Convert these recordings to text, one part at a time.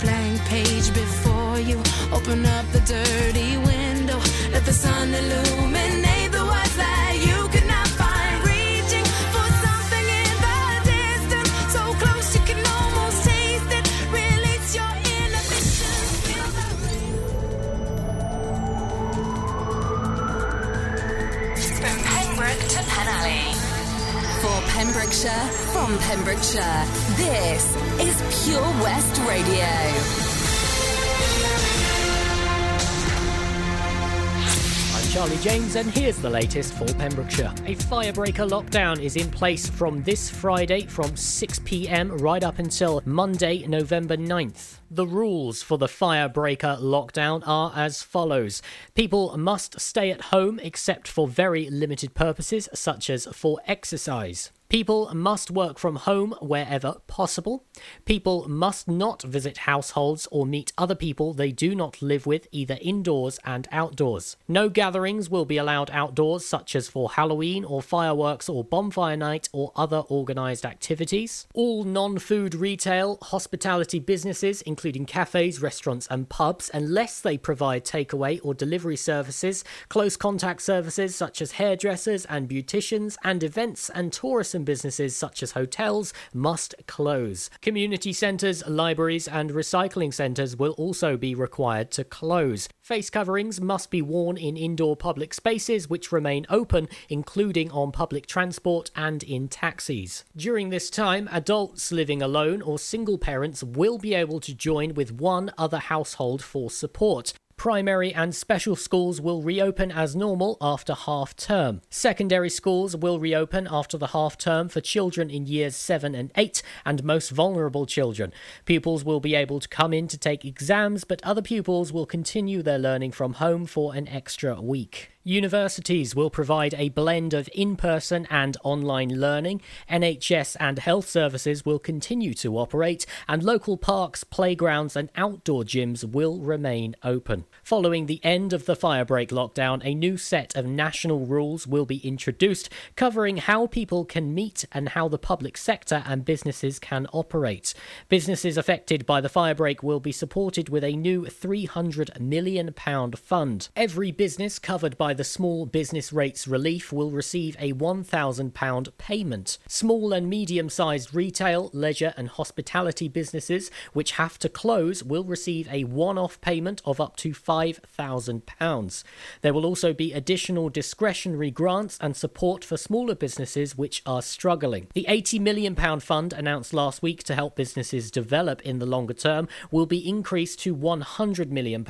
blank page before you. Open up the dirty window, let the sun illuminate the words that you could not find. Reaching for something in the distance, so close you can almost taste it. Release your inhibitions. The From Pembroke to Penally. For Pembrokeshire, from Pembrokeshire, this is Pure West Radio. I'm Charlie James, and here's the latest for Pembrokeshire. A firebreaker lockdown is in place from this Friday from 6 pm right up until Monday, November 9th. The rules for the firebreaker lockdown are as follows People must stay at home except for very limited purposes, such as for exercise. People must work from home wherever possible. People must not visit households or meet other people they do not live with, either indoors and outdoors. No gatherings will be allowed outdoors, such as for Halloween or fireworks or bonfire night or other organised activities. All non food retail, hospitality businesses, including cafes, restaurants, and pubs, unless they provide takeaway or delivery services, close contact services such as hairdressers and beauticians, and events and tourism businesses such as hotels must close. Community centres, libraries, and recycling centres will also be required to close. Face coverings must be worn in indoor public spaces which remain open, including on public transport and in taxis. During this time, adults living alone or single parents will be able to join with one other household for support. Primary and special schools will reopen as normal after half term. Secondary schools will reopen after the half term for children in years 7 and 8 and most vulnerable children. Pupils will be able to come in to take exams, but other pupils will continue their learning from home for an extra week. Universities will provide a blend of in person and online learning. NHS and health services will continue to operate, and local parks, playgrounds, and outdoor gyms will remain open. Following the end of the firebreak lockdown, a new set of national rules will be introduced covering how people can meet and how the public sector and businesses can operate. Businesses affected by the firebreak will be supported with a new £300 million fund. Every business covered by the small business rates relief will receive a £1,000 payment. Small and medium sized retail, leisure, and hospitality businesses which have to close will receive a one off payment of up to £5,000. There will also be additional discretionary grants and support for smaller businesses which are struggling. The £80 million fund announced last week to help businesses develop in the longer term will be increased to £100 million,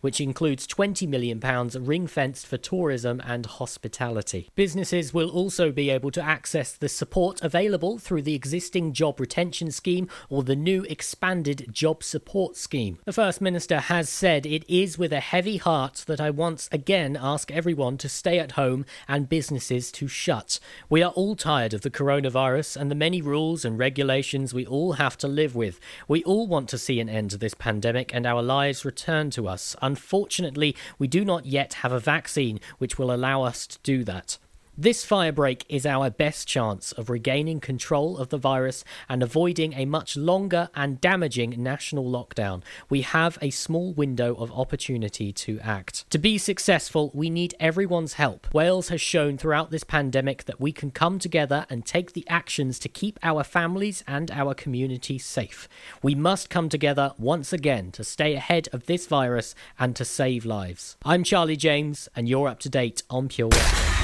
which includes £20 million ring fenced for tourism and hospitality. Businesses will also be able to access the support available through the existing job retention scheme or the new expanded job support scheme. The First Minister has said it is with a heavy heart that I once again ask everyone to stay at home and businesses to shut. We are all tired of the coronavirus and the many rules and regulations we all have to live with. We all want to see an end to this pandemic and our lives return to us. Unfortunately, we do not yet have a vaccine which will allow us to do that. This firebreak is our best chance of regaining control of the virus and avoiding a much longer and damaging national lockdown. We have a small window of opportunity to act. To be successful, we need everyone's help. Wales has shown throughout this pandemic that we can come together and take the actions to keep our families and our community safe. We must come together once again to stay ahead of this virus and to save lives. I'm Charlie James, and you're up to date on Pure West.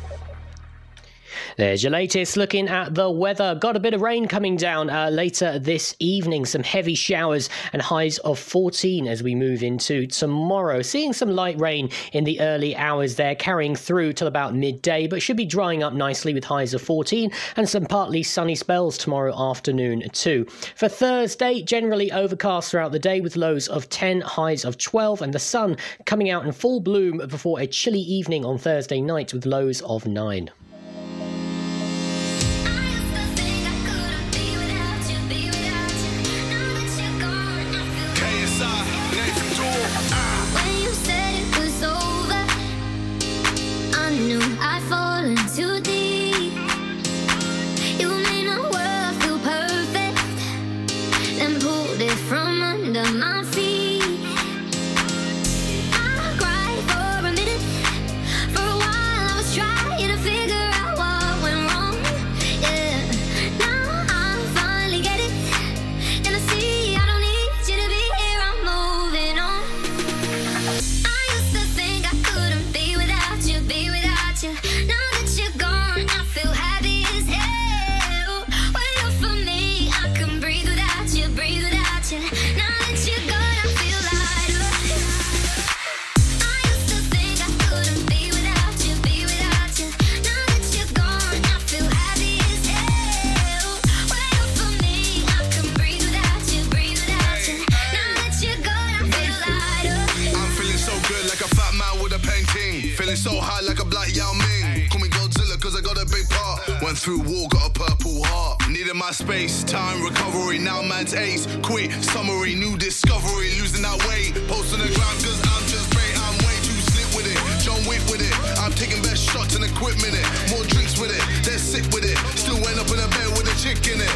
There's your latest looking at the weather. Got a bit of rain coming down uh, later this evening, some heavy showers and highs of 14 as we move into tomorrow. Seeing some light rain in the early hours there, carrying through till about midday, but should be drying up nicely with highs of 14 and some partly sunny spells tomorrow afternoon too. For Thursday, generally overcast throughout the day with lows of 10, highs of 12, and the sun coming out in full bloom before a chilly evening on Thursday night with lows of 9. of my man's ace. Quit, summary, new discovery. Losing that weight. Post on the ground cause I'm just bait. I'm way too slick with it. John Wick with it. I'm taking best shots and equipment it. More drinks with it. They're sick with it. Still end up in a bed with a chick in it.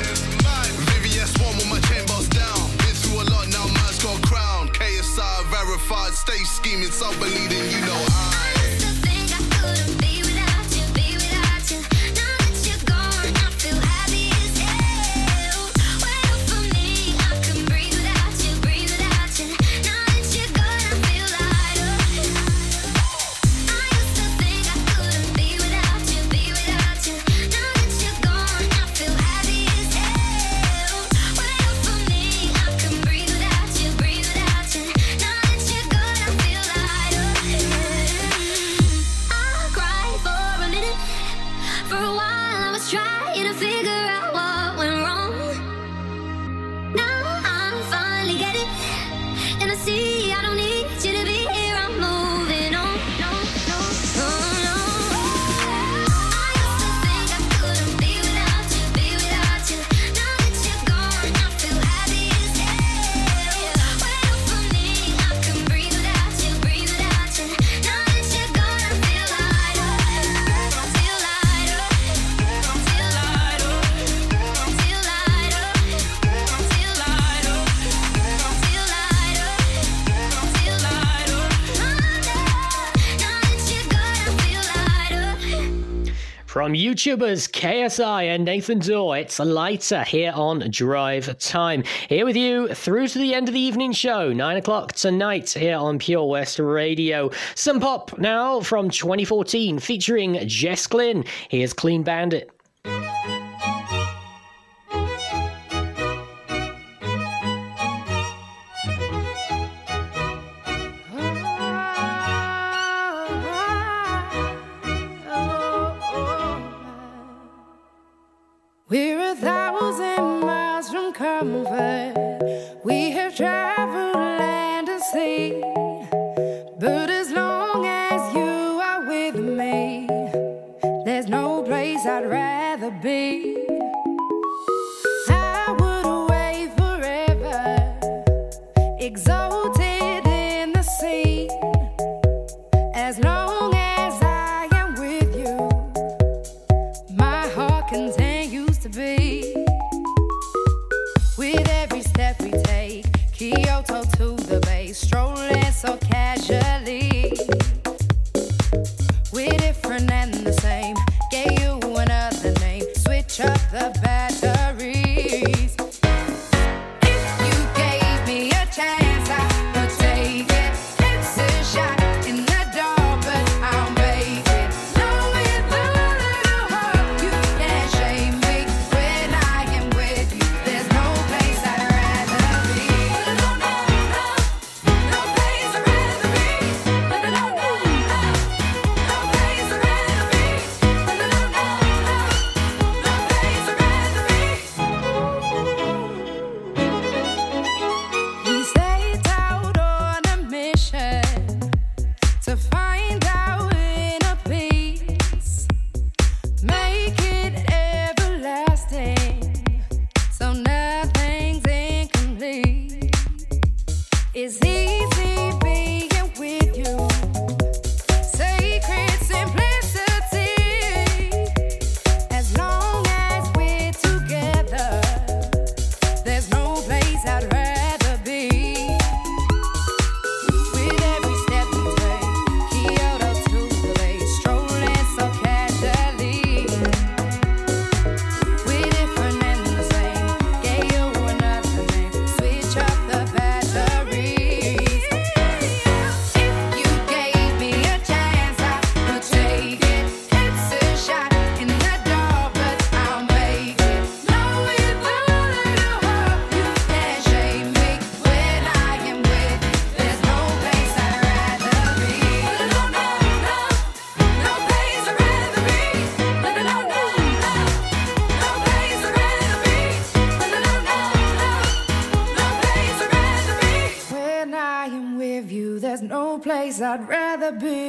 VVS one with my chain boss down. Been through a lot now, man's got crown. KSI verified. Stay scheming, self believing. From YouTubers KSI and Nathan Dawe, it's Lighter here on Drive Time. Here with you through to the end of the evening show, 9 o'clock tonight here on Pure West Radio. Some pop now from 2014 featuring Jess Glynne. Here's Clean Bandit. I'd rather be.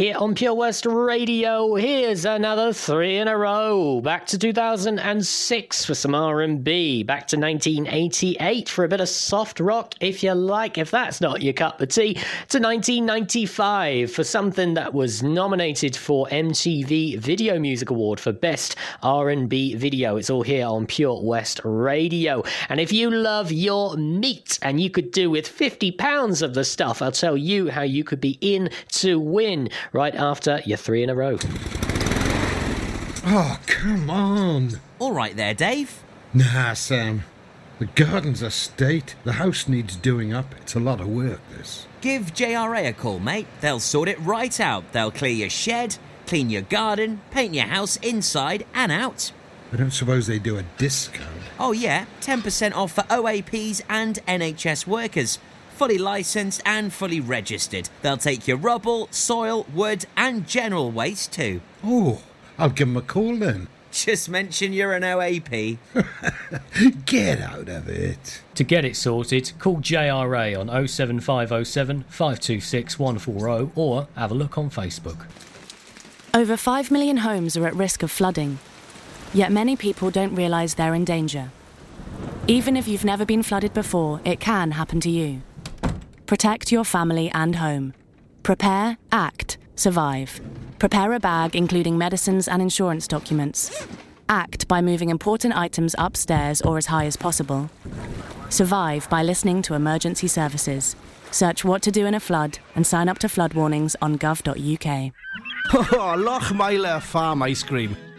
Here on Pure West Radio. Here's another three in a row. Back to 2006 for some R&B. Back to 1988 for a bit of soft rock, if you like. If that's not your cup of tea, to 1995 for something that was nominated for MTV Video Music Award for Best R&B Video. It's all here on Pure West Radio. And if you love your meat and you could do with 50 pounds of the stuff, I'll tell you how you could be in to win right after your three in a row. Oh, come on. All right there, Dave. Nah, Sam. The garden's a state. The house needs doing up. It's a lot of work, this. Give JRA a call, mate. They'll sort it right out. They'll clear your shed, clean your garden, paint your house inside and out. I don't suppose they do a discount. Oh, yeah, 10% off for OAPs and NHS workers. Fully licensed and fully registered. They'll take your rubble, soil, wood, and general waste too. Oh, I'll give them a call then. Just mention you're an OAP. Get out of it. To get it sorted, call JRA on 07507 526 140 or have a look on Facebook. Over 5 million homes are at risk of flooding, yet many people don't realise they're in danger. Even if you've never been flooded before, it can happen to you. Protect your family and home. Prepare, act, survive. Prepare a bag including medicines and insurance documents. Act by moving important items upstairs or as high as possible. Survive by listening to emergency services. Search what to do in a flood and sign up to flood warnings on gov.uk. Oh, Lochmeyler Farm Ice Cream.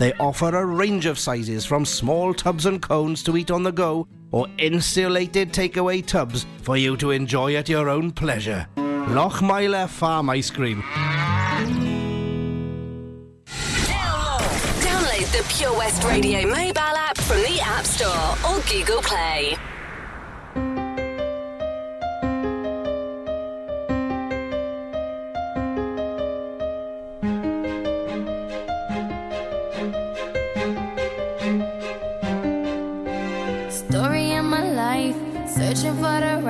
They offer a range of sizes from small tubs and cones to eat on the go or insulated takeaway tubs for you to enjoy at your own pleasure. Lochmeyler Farm Ice Cream. Download the Pure West Radio mobile app from the App Store or Google Play.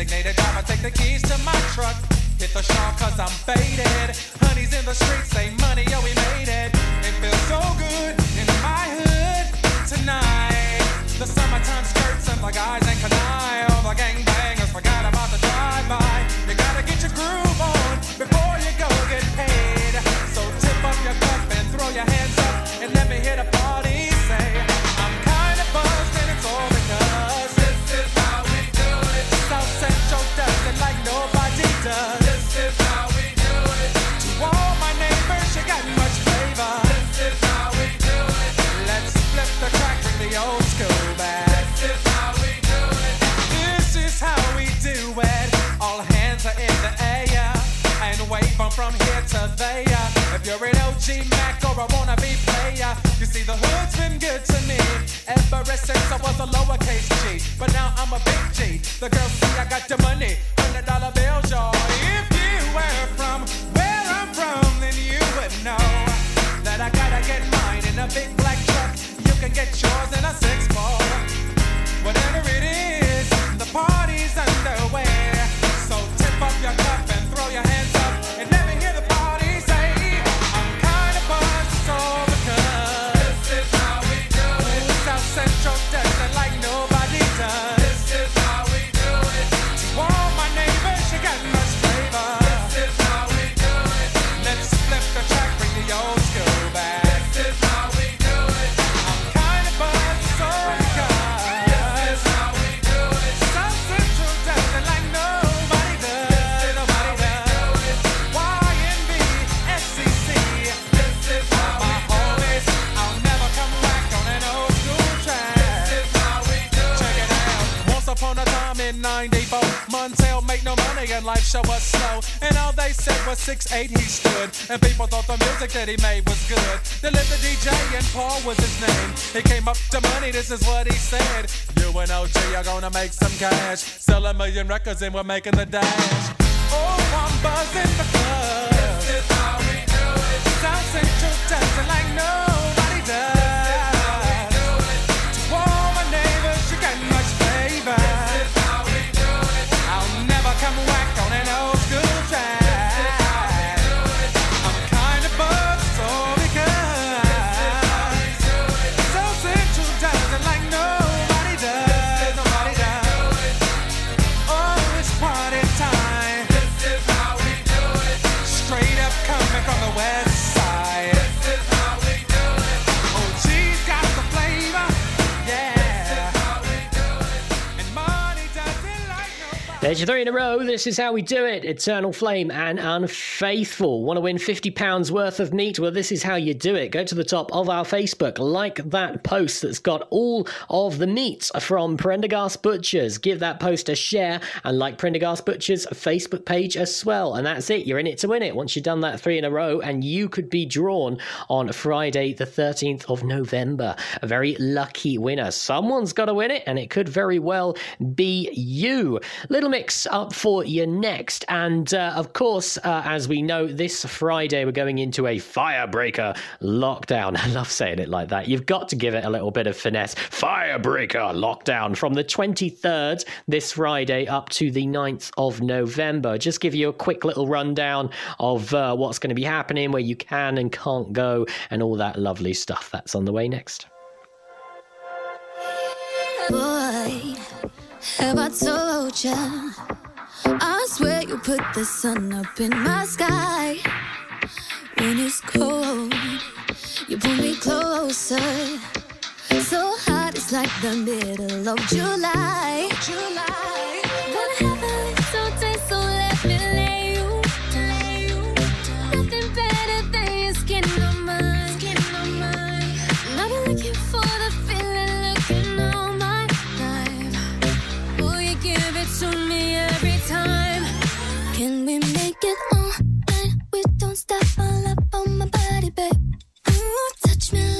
designated driver, take the keys to my truck. Hit the shop cause I'm faded. Honey's in the streets, say money, yo, we made it. It feels so good in my hood tonight. The summertime skirts and my I See, the hood's been good to me ever since I was a lowercase g. But now I'm a big G. The girls see I got the money. make no money and life show us slow. And all they said was six eight he stood. And people thought the music that he made was good. They lived the DJ and Paul was his name. He came up to money, this is what he said. You and OG are gonna make some cash. Sell a million records and we're making the dash. Oh, I'm buzzing the club. This is how we do it. South Central dancing like no. There's three in a row. This is how we do it. Eternal Flame and Unfaithful. Want to win £50 worth of meat? Well, this is how you do it. Go to the top of our Facebook, like that post that's got all of the meat from Prendergast Butchers. Give that post a share and like Prendergast Butchers' Facebook page as well. And that's it. You're in it to win it. Once you've done that three in a row, and you could be drawn on Friday, the 13th of November. A very lucky winner. Someone's got to win it, and it could very well be you. Little Mix up for you next. And uh, of course, uh, as we know, this Friday we're going into a firebreaker lockdown. I love saying it like that. You've got to give it a little bit of finesse. Firebreaker lockdown from the 23rd this Friday up to the 9th of November. Just give you a quick little rundown of uh, what's going to be happening, where you can and can't go, and all that lovely stuff. That's on the way next. Boy, have I told I swear you put the sun up in my sky. When it's cold, you pull me closer. So hot, it's like the middle of July. July. It all night? We don't stop all up on my body, babe. Ooh, touch me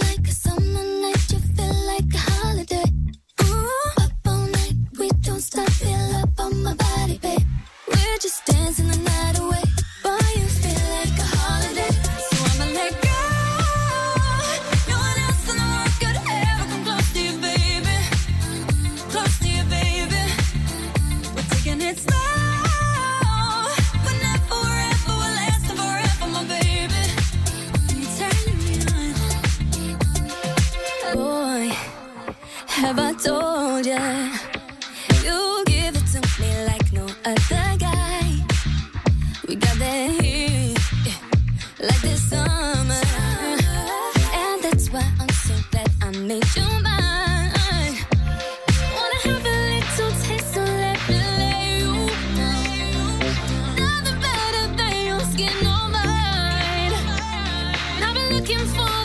looking for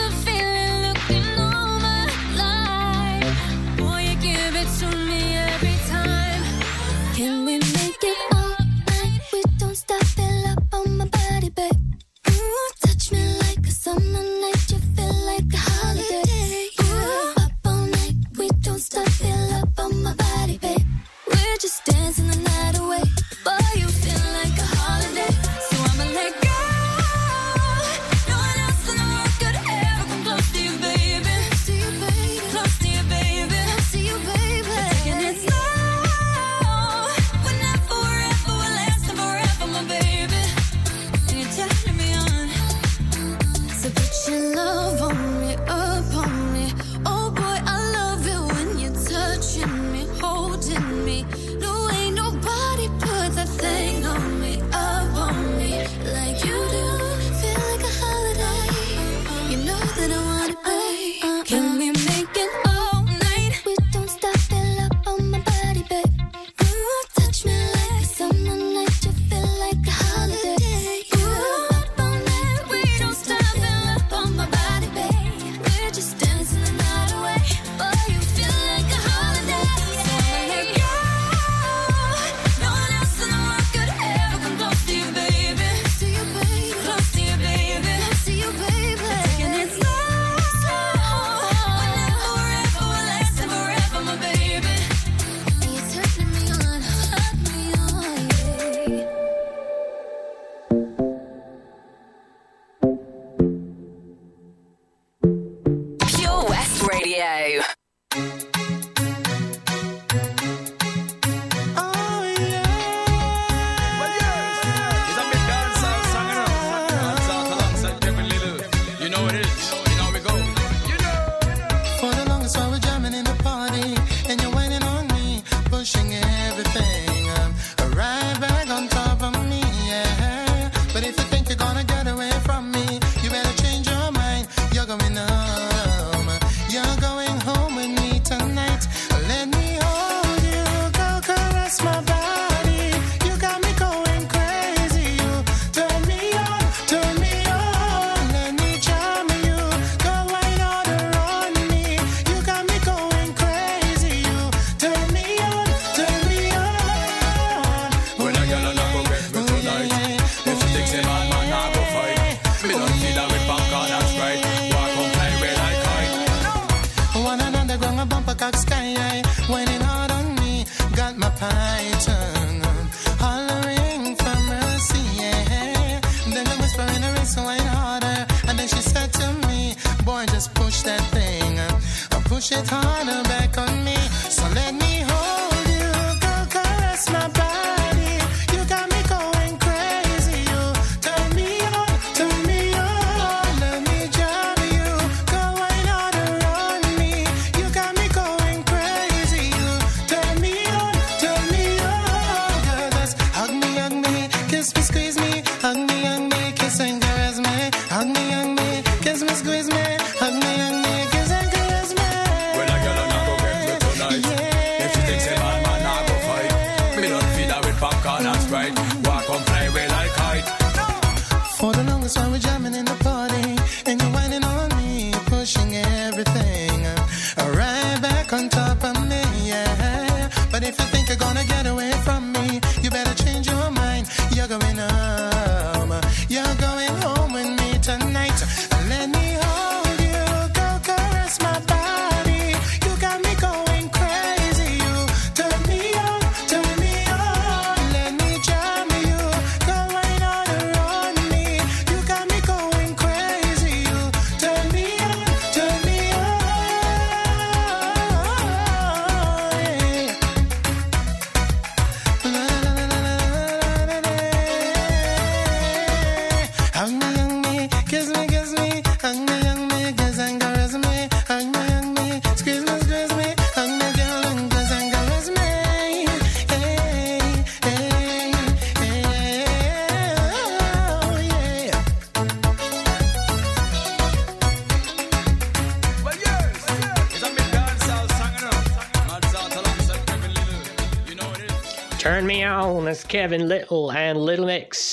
Kevin Little and Little Mix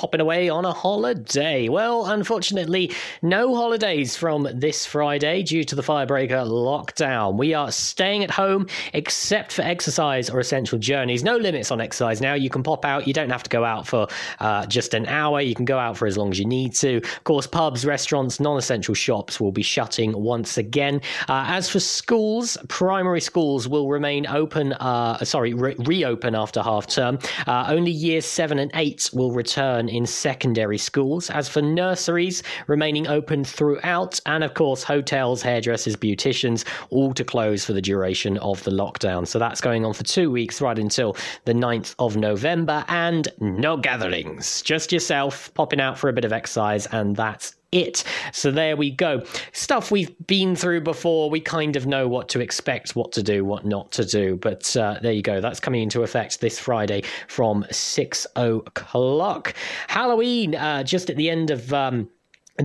popping away on a holiday. Well, unfortunately, no holidays from this Friday due to the firebreaker lockdown. We are staying at home except for exercise or essential journeys. No limits on exercise now. You can pop out. You don't have to go out for uh, just an hour. You can go out for as long as you need to. Of course, pubs, restaurants, non essential shops will be shutting once again. Uh, as for schools, primary schools will remain open, uh, sorry, re- reopen after half term. Uh, only years seven and eight will return in secondary schools. As for nurseries, remaining open throughout. And of course, hotels, hairdressers, beauticians, all to close for the duration of the lockdown. So that's going on for two weeks, right until the 9th of November. And no gatherings, just yourself popping out for a bit of exercise, and that's it. So there we go. Stuff we've been through before. We kind of know what to expect, what to do, what not to do. But uh, there you go. That's coming into effect this Friday from six o'clock. Halloween, uh, just at the end of. Um,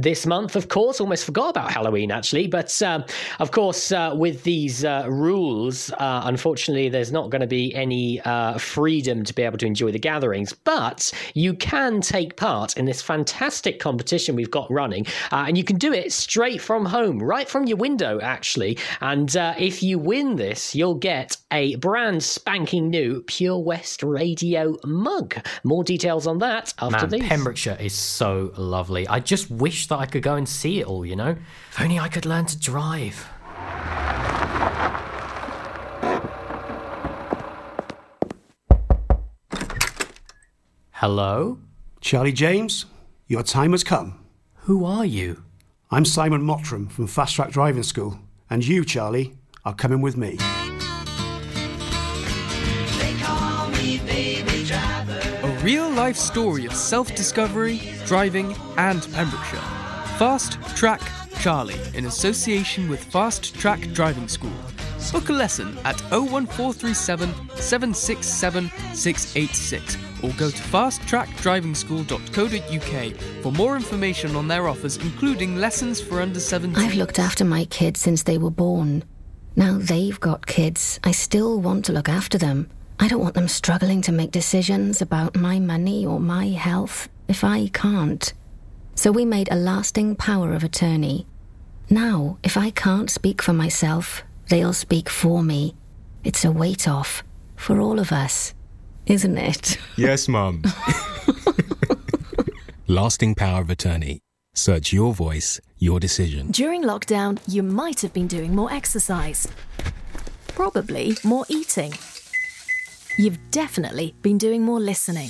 this month, of course, almost forgot about Halloween actually, but um, of course, uh, with these uh, rules, uh, unfortunately, there's not going to be any uh, freedom to be able to enjoy the gatherings. But you can take part in this fantastic competition we've got running, uh, and you can do it straight from home, right from your window, actually. And uh, if you win this, you'll get a brand spanking new Pure West Radio mug. More details on that after Man, these. Pembrokeshire is so lovely. I just wish that I could go and see it all, you know? If only I could learn to drive. Hello? Charlie James, your time has come. Who are you? I'm Simon Mottram from Fast Track Driving School, and you, Charlie, are coming with me. A real life story of self discovery, driving, and Pembrokeshire. Fast Track Charlie in association with Fast Track Driving School. Book a lesson at 01437 767 686 or go to fasttrackdrivingschool.co.uk for more information on their offers, including lessons for under 17. I've looked after my kids since they were born. Now they've got kids. I still want to look after them. I don't want them struggling to make decisions about my money or my health if I can't. So we made a lasting power of attorney. Now, if I can't speak for myself, they'll speak for me. It's a weight off for all of us, isn't it? Yes, Mum. Lasting power of attorney. Search your voice, your decision. During lockdown, you might have been doing more exercise. Probably more eating. You've definitely been doing more listening.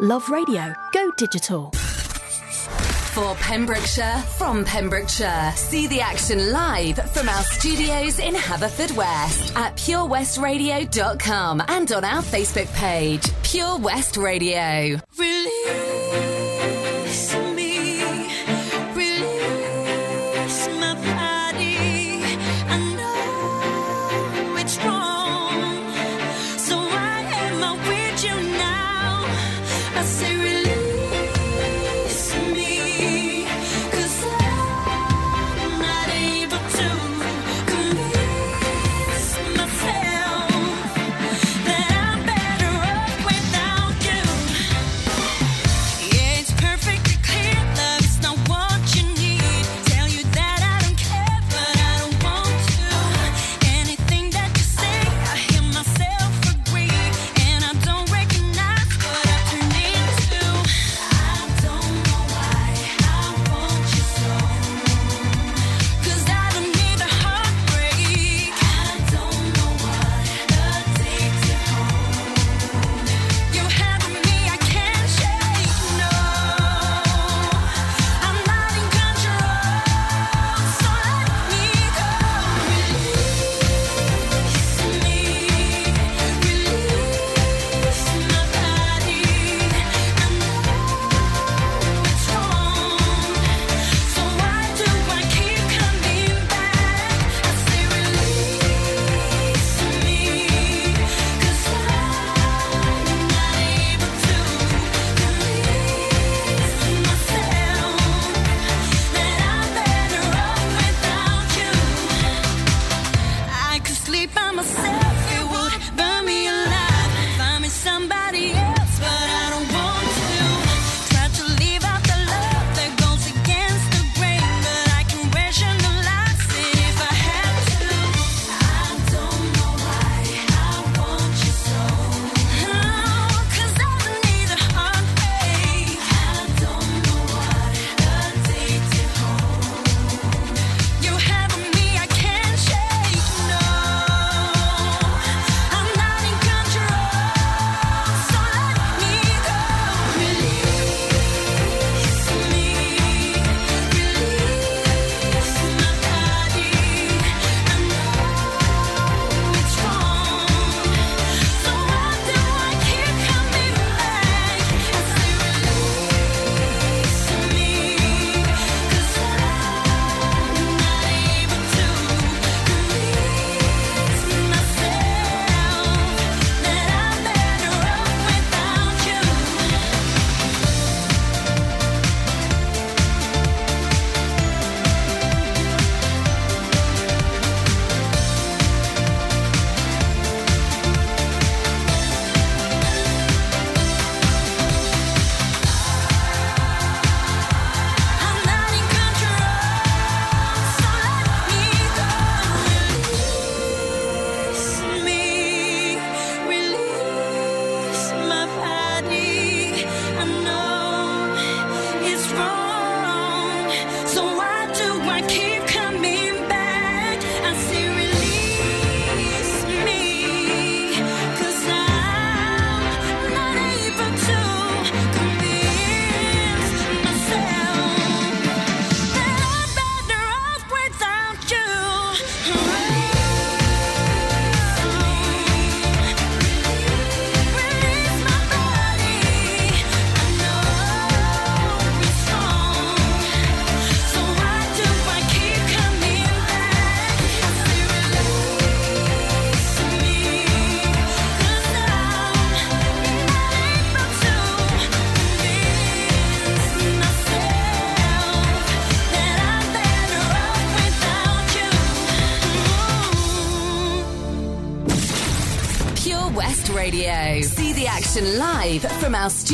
Love Radio, go digital. For Pembrokeshire, from Pembrokeshire. See the action live from our studios in Haverfordwest at purewestradio.com and on our Facebook page, Pure West Radio. Really?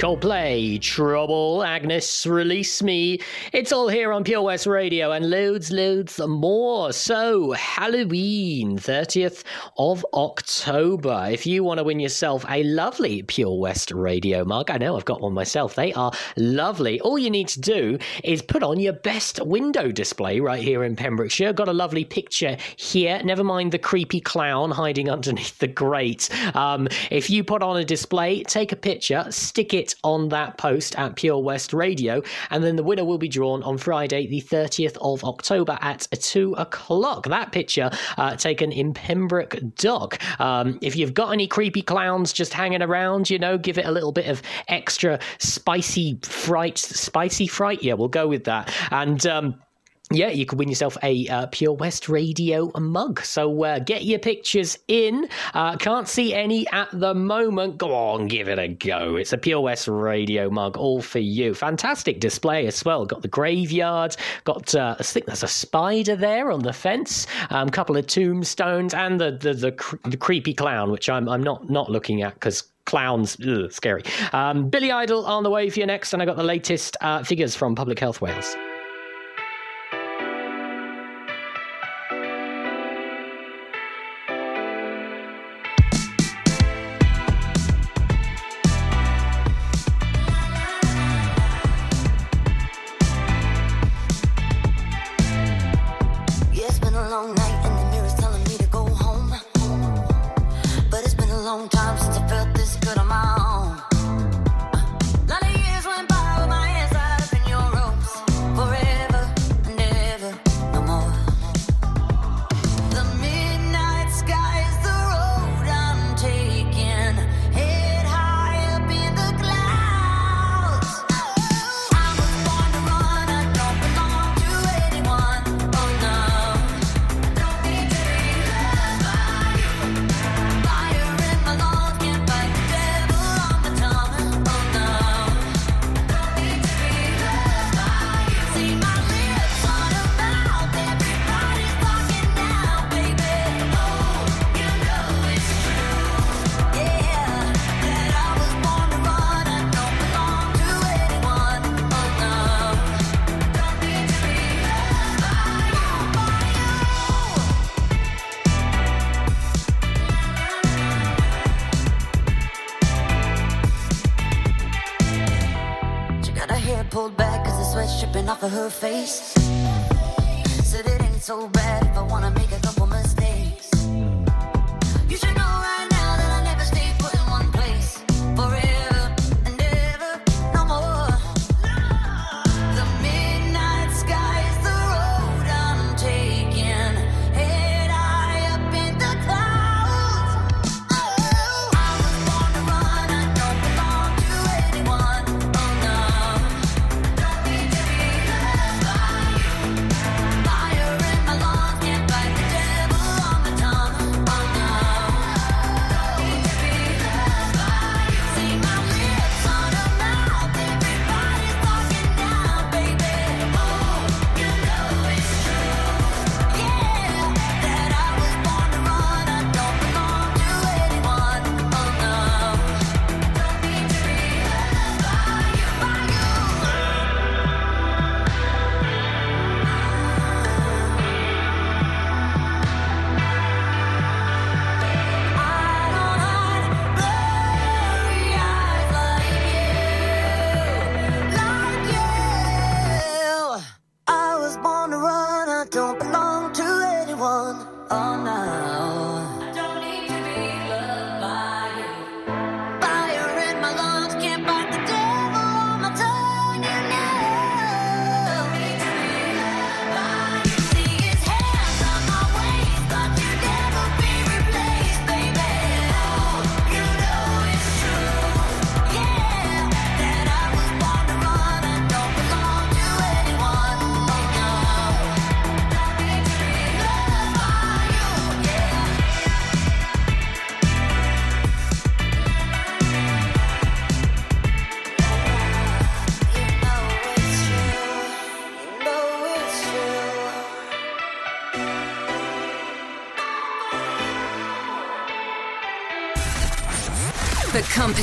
Coldplay, Trouble, Agnes, Release Me. It's all here on Pure West Radio and loads, loads more. So, Halloween, 30th of October. If you want to win yourself a lovely Pure West Radio mug, I know I've got one myself. They are lovely. All you need to do is put on your best window display right here in Pembrokeshire. Got a lovely picture here. Never mind the creepy clown hiding underneath the grate. Um, if you put on a display, take a picture, stick it on that post at Pure West Radio, and then the winner will be drawn on Friday, the 30th of October at 2 o'clock. That picture uh, taken in Pembroke Dock. Um, if you've got any creepy clowns just hanging around, you know, give it a little bit of extra spicy fright. Spicy fright? Yeah, we'll go with that. And, um, yeah, you could win yourself a uh, Pure West Radio mug. So uh, get your pictures in. Uh, can't see any at the moment. Go on, give it a go. It's a Pure West Radio mug, all for you. Fantastic display as well. Got the graveyard. Got uh, I think there's a spider there on the fence. A um, couple of tombstones and the the, the, cre- the creepy clown, which I'm I'm not not looking at because clowns ugh, scary. Um, Billy Idol on the way for you next, and I got the latest uh, figures from Public Health Wales.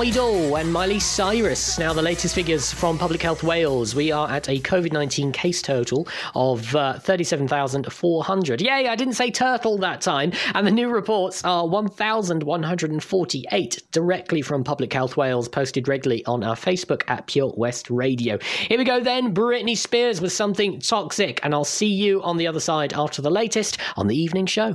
Idol and Miley Cyrus. Now, the latest figures from Public Health Wales. We are at a COVID 19 case total of uh, 37,400. Yay, I didn't say turtle that time. And the new reports are 1,148 directly from Public Health Wales, posted regularly on our Facebook at Pure West Radio. Here we go then. Britney Spears with something toxic. And I'll see you on the other side after the latest on the evening show.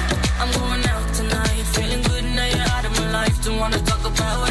wanna talk about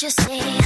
I'm calling?